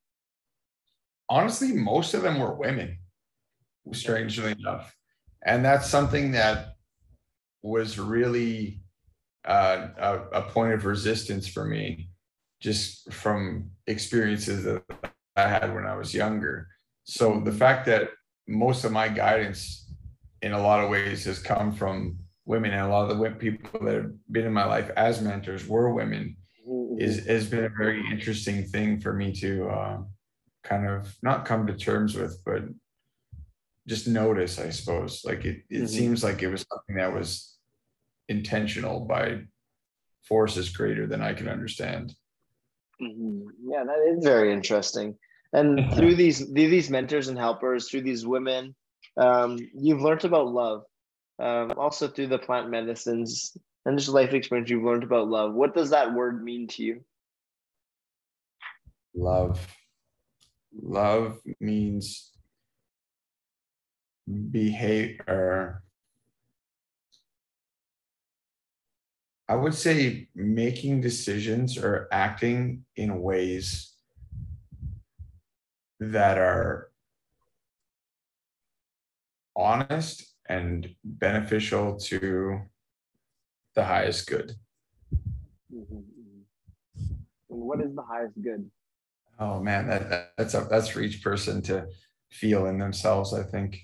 Speaker 2: Honestly, most of them were women, strangely enough. And that's something that was really uh, a, a point of resistance for me just from experiences that I had when I was younger. So the fact that most of my guidance in a lot of ways has come from women and a lot of the people that have been in my life as mentors were women is has been a very interesting thing for me to uh, kind of not come to terms with but just notice i suppose like it, it mm-hmm. seems like it was something that was intentional by forces greater than I can understand.
Speaker 1: Mm-hmm. Yeah, that is very interesting. And <laughs> through these through these mentors and helpers, through these women, um, you've learned about love. Um, also through the plant medicines and just life experience, you've learned about love. What does that word mean to you?
Speaker 2: Love. Love means behavior I would say making decisions or acting in ways that are honest and beneficial to the highest good.
Speaker 1: Mm-hmm. What is the highest good?
Speaker 2: Oh man, that, that that's a, that's for each person to feel in themselves. I think,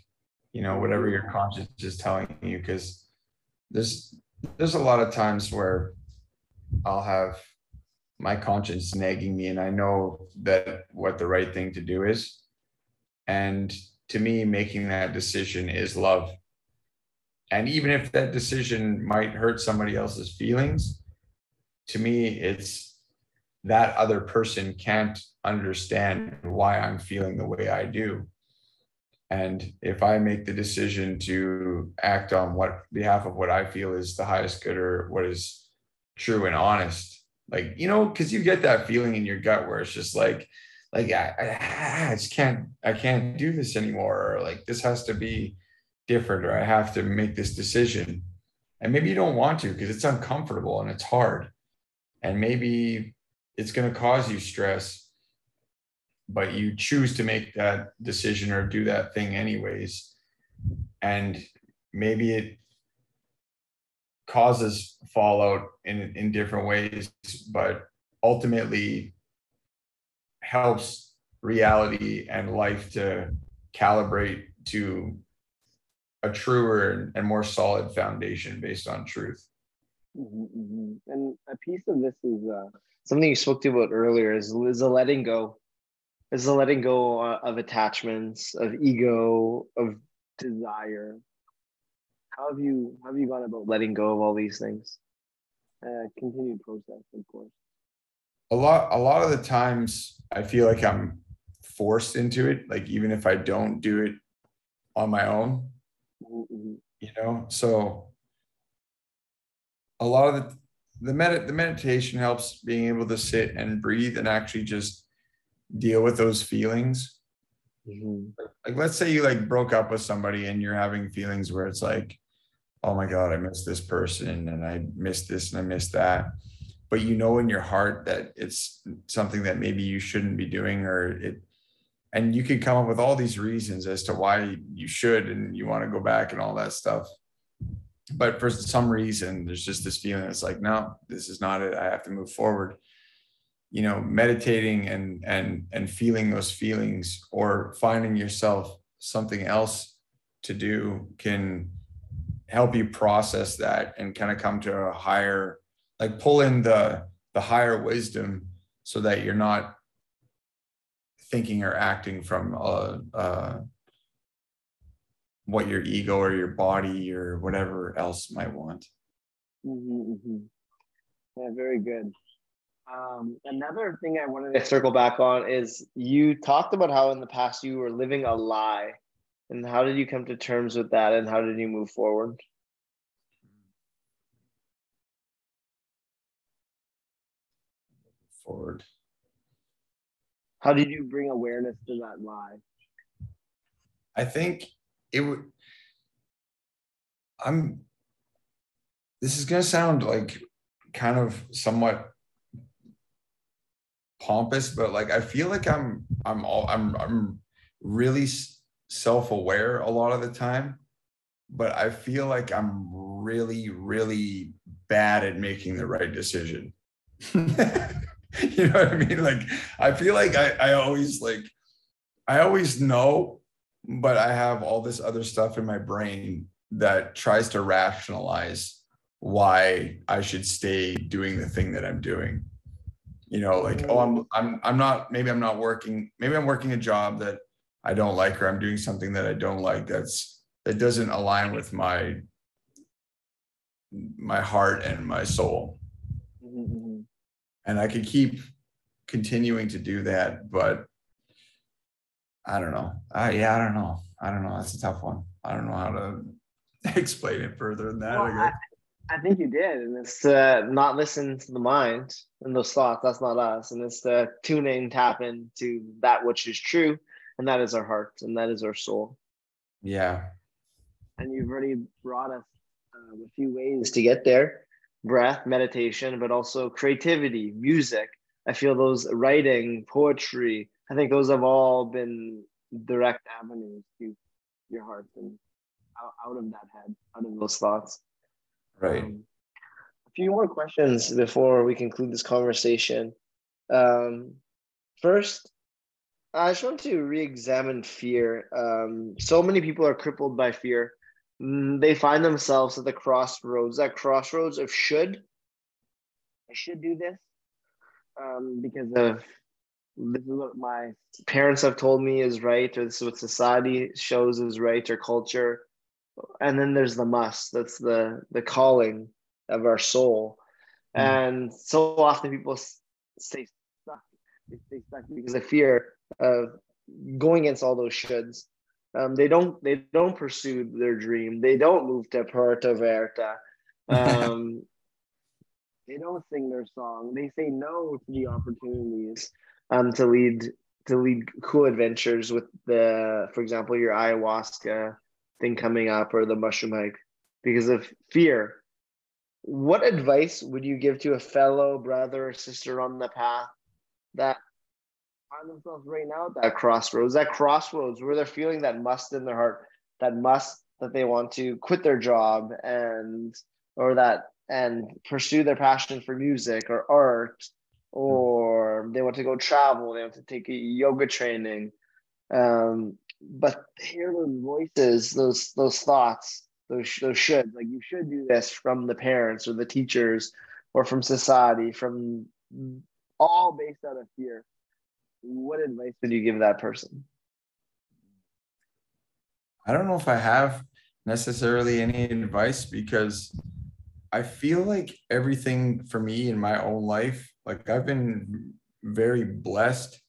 Speaker 2: you know, whatever your conscience is telling you, because there's there's a lot of times where I'll have my conscience nagging me and I know that what the right thing to do is. And to me, making that decision is love. And even if that decision might hurt somebody else's feelings, to me, it's that other person can't understand why I'm feeling the way I do. And if I make the decision to act on what behalf of what I feel is the highest good or what is true and honest, like, you know, because you get that feeling in your gut where it's just like, like I, I, I just can't, I can't do this anymore, or like this has to be different, or I have to make this decision. And maybe you don't want to because it's uncomfortable and it's hard. And maybe it's going to cause you stress but you choose to make that decision or do that thing anyways. And maybe it causes fallout in in different ways but ultimately helps reality and life to calibrate to a truer and more solid foundation based on truth.
Speaker 1: Mm-hmm, mm-hmm. and a piece of this is uh, something you spoke to about earlier is, is a letting go is the letting go uh, of attachments, of ego, of desire. How have you how have you gone about letting go of all these things? Uh, continued process, of course.
Speaker 2: A lot a lot of the times I feel like I'm forced into it, like even if I don't do it on my own. Mm-hmm. You know, so a lot of the the med- the meditation helps being able to sit and breathe and actually just deal with those feelings. Mm-hmm. Like, let's say you like broke up with somebody and you're having feelings where it's like, oh my God, I miss this person and I miss this and I miss that. But you know in your heart that it's something that maybe you shouldn't be doing, or it, and you can come up with all these reasons as to why you should and you want to go back and all that stuff. But for some reason, there's just this feeling it's like, no, this is not it. I have to move forward you know meditating and and and feeling those feelings or finding yourself something else to do can help you process that and kind of come to a higher like pull in the the higher wisdom so that you're not thinking or acting from uh, uh, what your ego or your body or whatever else might want.
Speaker 1: Mm-hmm, mm-hmm. Yeah, very good. Um, another thing I wanted to circle back on is you talked about how in the past you were living a lie. And how did you come to terms with that and how did you move forward?
Speaker 2: Forward.
Speaker 1: How did you bring awareness to that lie?
Speaker 2: I think it would. I'm. This is going to sound like kind of somewhat pompous, but like I feel like I'm I'm all I'm I'm really self-aware a lot of the time, but I feel like I'm really really bad at making the right decision. <laughs> you know what I mean? Like I feel like I I always like I always know, but I have all this other stuff in my brain that tries to rationalize why I should stay doing the thing that I'm doing you know like oh i'm i'm i'm not maybe i'm not working maybe i'm working a job that i don't like or i'm doing something that i don't like that's that doesn't align with my my heart and my soul. Mm-hmm. and i could keep continuing to do that but i don't know. I, yeah i don't know. I don't know. That's a tough one. I don't know how to <laughs> explain it further than that
Speaker 1: well, I think you did, and it's to not listen to the mind and those thoughts. That's not us, and it's to tune in, tap into that which is true, and that is our heart, and that is our soul.
Speaker 2: Yeah.
Speaker 1: And you've already brought us um, a few ways to get there: breath, meditation, but also creativity, music. I feel those writing, poetry. I think those have all been direct avenues to your heart and out, out of that head, out of those thoughts.
Speaker 2: Right. Um,
Speaker 1: a few more questions before we conclude this conversation. Um, first, I just want to re-examine fear. Um, so many people are crippled by fear. Mm, they find themselves at the crossroads, that crossroads of should. I should do this um, because of this is what my parents have told me is right, or this is what society shows is right, or culture and then there's the must that's the the calling of our soul. Mm. and so often people stay stuck they stay stuck because of fear of going against all those shoulds. Um, they don't they don't pursue their dream. They don't move to Puerto Vallarta. <laughs> Um, they don't sing their song. They say no to the opportunities um, to lead to lead cool adventures with the for example your ayahuasca thing coming up or the mushroom hike because of fear. What advice would you give to a fellow brother or sister on the path that find themselves right now at that crossroads, that crossroads where they're feeling that must in their heart, that must that they want to quit their job and or that and pursue their passion for music or art or they want to go travel, they want to take a yoga training. Um, but hear those voices, those those thoughts, those those should like you should do this from the parents or the teachers or from society, from all based out of fear. What advice would you give that person?
Speaker 2: I don't know if I have necessarily any advice because I feel like everything for me in my own life, like I've been very blessed.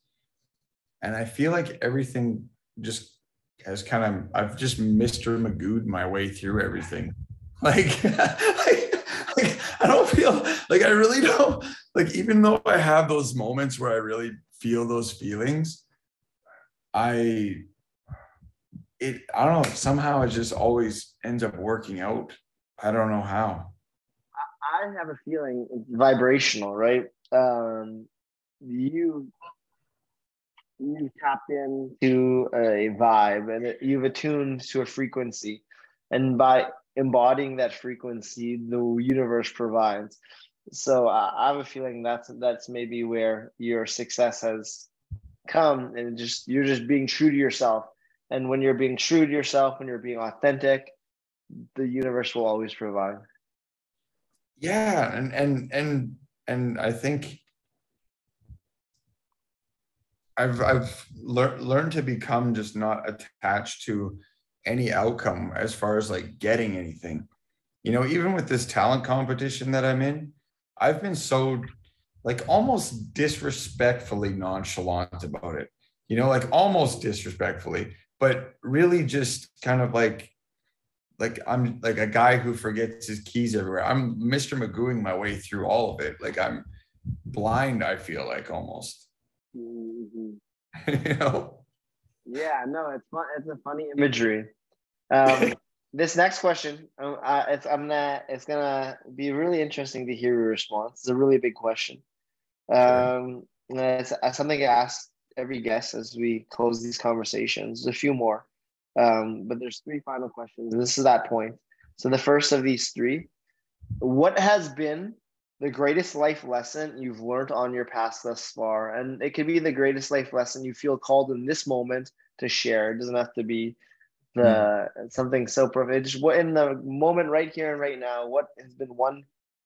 Speaker 2: And I feel like everything just has kind of I've just Mr. Magooed my way through everything. <laughs> Like, like, <laughs> like I don't feel like I really don't like even though I have those moments where I really feel those feelings, I it I don't know, somehow it just always ends up working out. I don't know how.
Speaker 1: I have a feeling vibrational, right? Um, you you've tapped into a vibe and you've attuned to a frequency. And by embodying that frequency the universe provides. So uh, i have a feeling that's that's maybe where your success has come and just you're just being true to yourself. And when you're being true to yourself when you're being authentic the universe will always provide.
Speaker 2: Yeah and and and and i think i've i've lear- learned to become just not attached to any outcome as far as like getting anything you know even with this talent competition that i'm in i've been so like almost disrespectfully nonchalant about it you know like almost disrespectfully but really just kind of like like I'm like a guy who forgets his keys everywhere. I'm Mr. Magooing my way through all of it. Like I'm blind, I feel like almost. Mm-hmm. <laughs>
Speaker 1: Yeah, no, it's fun. It's a funny imagery. Um, <laughs> this next question, um, uh, it's I'm gonna it's gonna be really interesting to hear your response. It's a really big question. Um, it's, it's something I ask every guest as we close these conversations. There's a few more. Um, but there's three final questions. This is that point. So the first of these three, what has been the greatest life lesson you've learned on your path thus far? And it could be the greatest life lesson you feel called in this moment to share. It doesn't have to be the mm. something so profound. Just what in the moment right here and right now, what has been one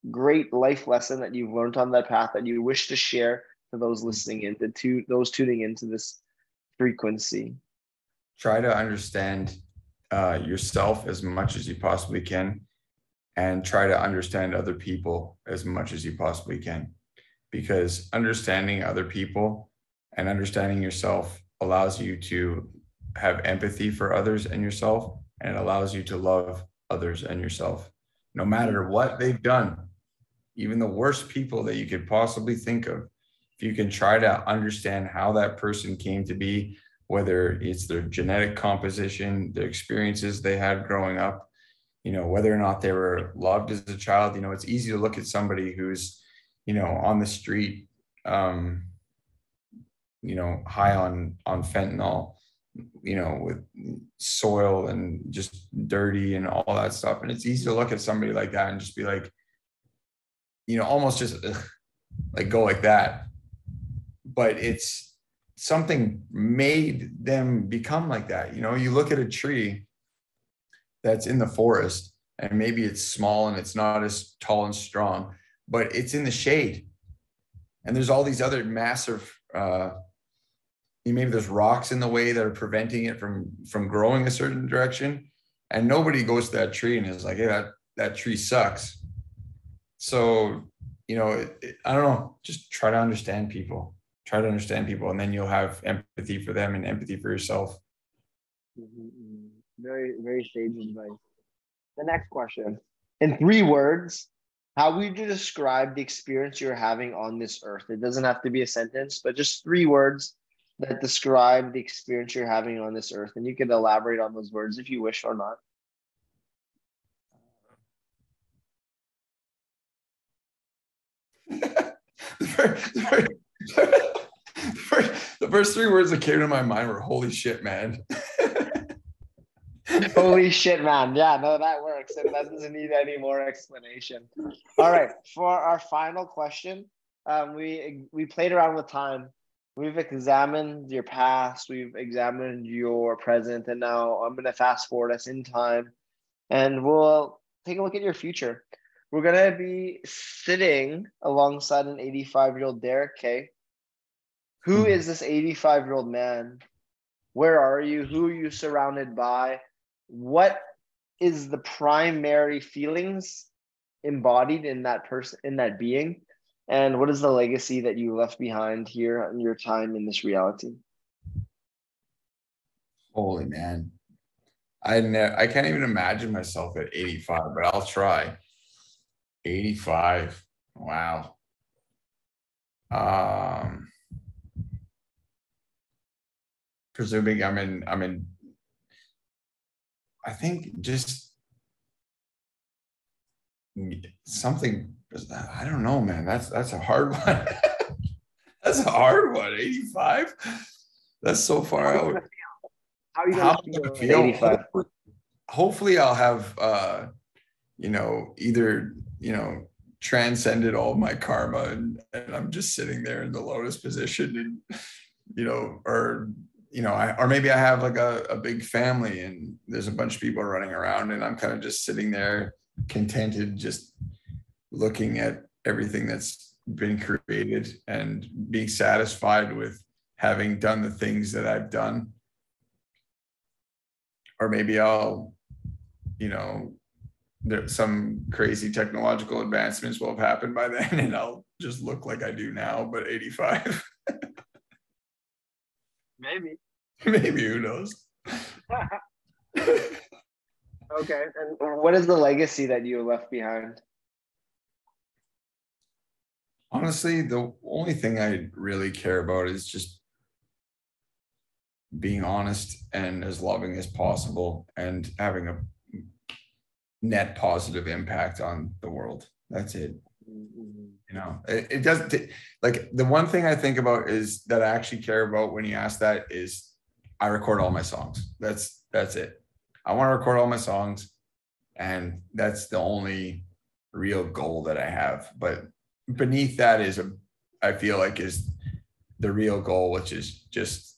Speaker 1: great life lesson that you've learned on that path that you wish to share to those listening in, to those tuning into this frequency?
Speaker 2: try to understand uh, yourself as much as you possibly can and try to understand other people as much as you possibly can. Because understanding other people and understanding yourself allows you to have empathy for others and yourself and it allows you to love others and yourself. No matter what they've done even the worst people that you could possibly think of if you can try to understand how that person came to be whether it's their genetic composition, the experiences they had growing up, you know, whether or not they were loved as a child. You know, it's easy to look at somebody who's, you know, on the street, um, you know, high on on fentanyl, you know, with soil and just dirty and all that stuff. And it's easy to look at somebody like that and just be like, you know, almost just ugh, like go like that. But it's something made them become like that. You know, you look at a tree that's in the forest and maybe it's small and it's not as tall and strong, but it's in the shade. And there's all these other massive uh maybe there's rocks in the way that are preventing it from from growing a certain direction. And nobody goes to that tree and is like, hey, that, that tree sucks. So, you know, it, it, I don't know, just try to understand people try to understand people and then you'll have empathy for them and empathy for yourself
Speaker 1: mm-hmm. Very very sage advice. The next question. In three words how would you describe the experience you're having on this earth? It doesn't have to be a sentence but just three words that describe the experience you're having on this earth and you can elaborate on those words if you wish or not. <laughs> <laughs>
Speaker 2: The first three words that came to my mind were "Holy shit, man." <laughs> <laughs>
Speaker 1: Holy shit, man! Yeah, no, that works, and that doesn't need any more explanation. All right, for our final question, um, we we played around with time. We've examined your past, we've examined your present, and now I'm gonna fast forward us in time, and we'll take a look at your future. We're gonna be sitting alongside an 85 year old Derek Kay who mm-hmm. is this 85 year old man? Where are you? Who are you surrounded by? What is the primary feelings embodied in that person, in that being? And what is the legacy that you left behind here in your time in this reality?
Speaker 2: Holy man. I ne- I can't even imagine myself at 85, but I'll try. 85. Wow. Um presuming I'm in I'm in I think just something I don't know, man. That's that's a hard one. <laughs> that's a hard one. 85. That's so far out.
Speaker 1: How are you gonna feel? 85?
Speaker 2: Hopefully I'll have uh you know either you know transcended all my karma and, and I'm just sitting there in the lotus position and you know or you know, I, or maybe I have like a, a big family and there's a bunch of people running around and I'm kind of just sitting there contented, just, looking at everything that's been created and being satisfied with having done the things that I've done. Or maybe I'll, you know, there some crazy technological advancements will have happened by then <laughs> and I'll just look like I do now, but 85.
Speaker 1: Maybe. <laughs>
Speaker 2: maybe who knows? <laughs>
Speaker 1: okay. And what is the legacy that you left behind?
Speaker 2: Honestly, the only thing I really care about is just being honest and as loving as possible and having a net positive impact on the world. That's it. You know, it, it doesn't like the one thing I think about is that I actually care about when you ask that is I record all my songs. That's that's it. I want to record all my songs, and that's the only real goal that I have. But beneath that is a, I feel like is the real goal, which is just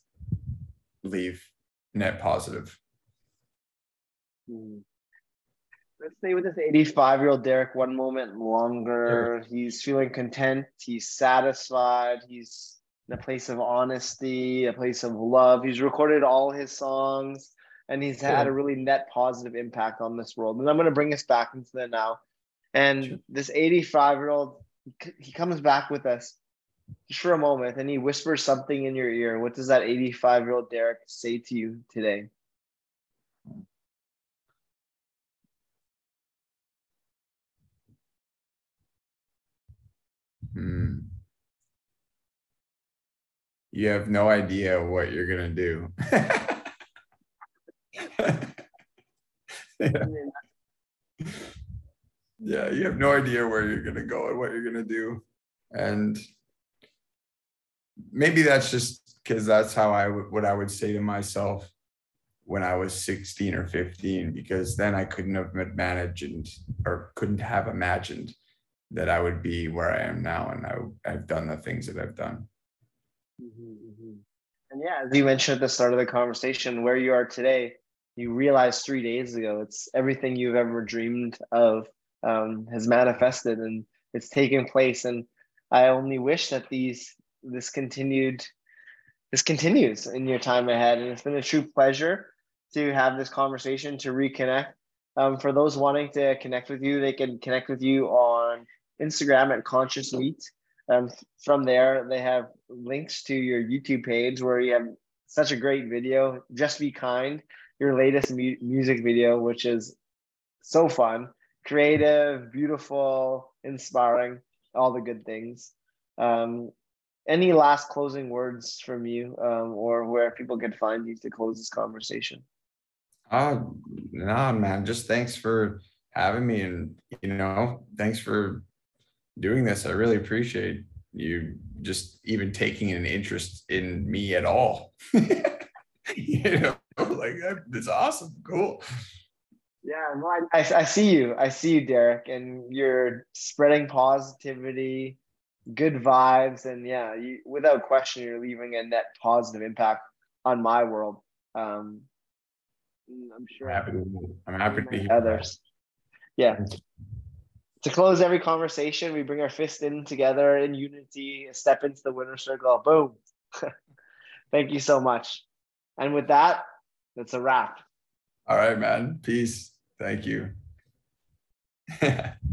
Speaker 2: leave net positive.
Speaker 1: Hmm. Let's stay with this 85 year old Derek one moment longer. He's feeling content. He's satisfied. He's in a place of honesty, a place of love. He's recorded all his songs and he's had a really net positive impact on this world. And I'm going to bring us back into the now. And sure. this 85 year old, he comes back with us just for a moment and he whispers something in your ear. What does that 85 year old Derek say to you today?
Speaker 2: Hmm you have no idea what you're gonna do. <laughs> yeah. yeah, you have no idea where you're gonna go and what you're gonna do, and maybe that's just because that's how I would what I would say to myself when I was 16 or 15, because then I couldn't have managed or couldn't have imagined that I would be where I am now, and I, I've done the things that I've done.
Speaker 1: Mm-hmm, mm-hmm. And yeah, as you mentioned at the start of the conversation, where you are today, you realized three days ago it's everything you've ever dreamed of um, has manifested and it's taken place. And I only wish that these this continued this continues in your time ahead. And it's been a true pleasure to have this conversation to reconnect. Um, for those wanting to connect with you, they can connect with you on Instagram at Conscious Wheat. Um, from there, they have links to your YouTube page where you have such a great video. Just be kind, your latest mu- music video, which is so fun, creative, beautiful, inspiring, all the good things. Um, any last closing words from you, um, or where people can find you to close this conversation?
Speaker 2: Uh, nah, man. Just thanks for having me, and you know, thanks for doing this. I really appreciate you just even taking an interest in me at all. <laughs> you know, like it's awesome, cool.
Speaker 1: Yeah, no, I, I, I see you. I see you, Derek, and you're spreading positivity, good vibes, and yeah, you, without question, you're leaving a net positive impact on my world. Um, I'm sure.
Speaker 2: I'm happy to, I'm happy to be
Speaker 1: others. Yeah to close every conversation, we bring our fist in together in unity, step into the winner circle. Boom. <laughs> Thank you so much. And with that, that's a wrap.
Speaker 2: All right, man. Peace. Thank you. <laughs>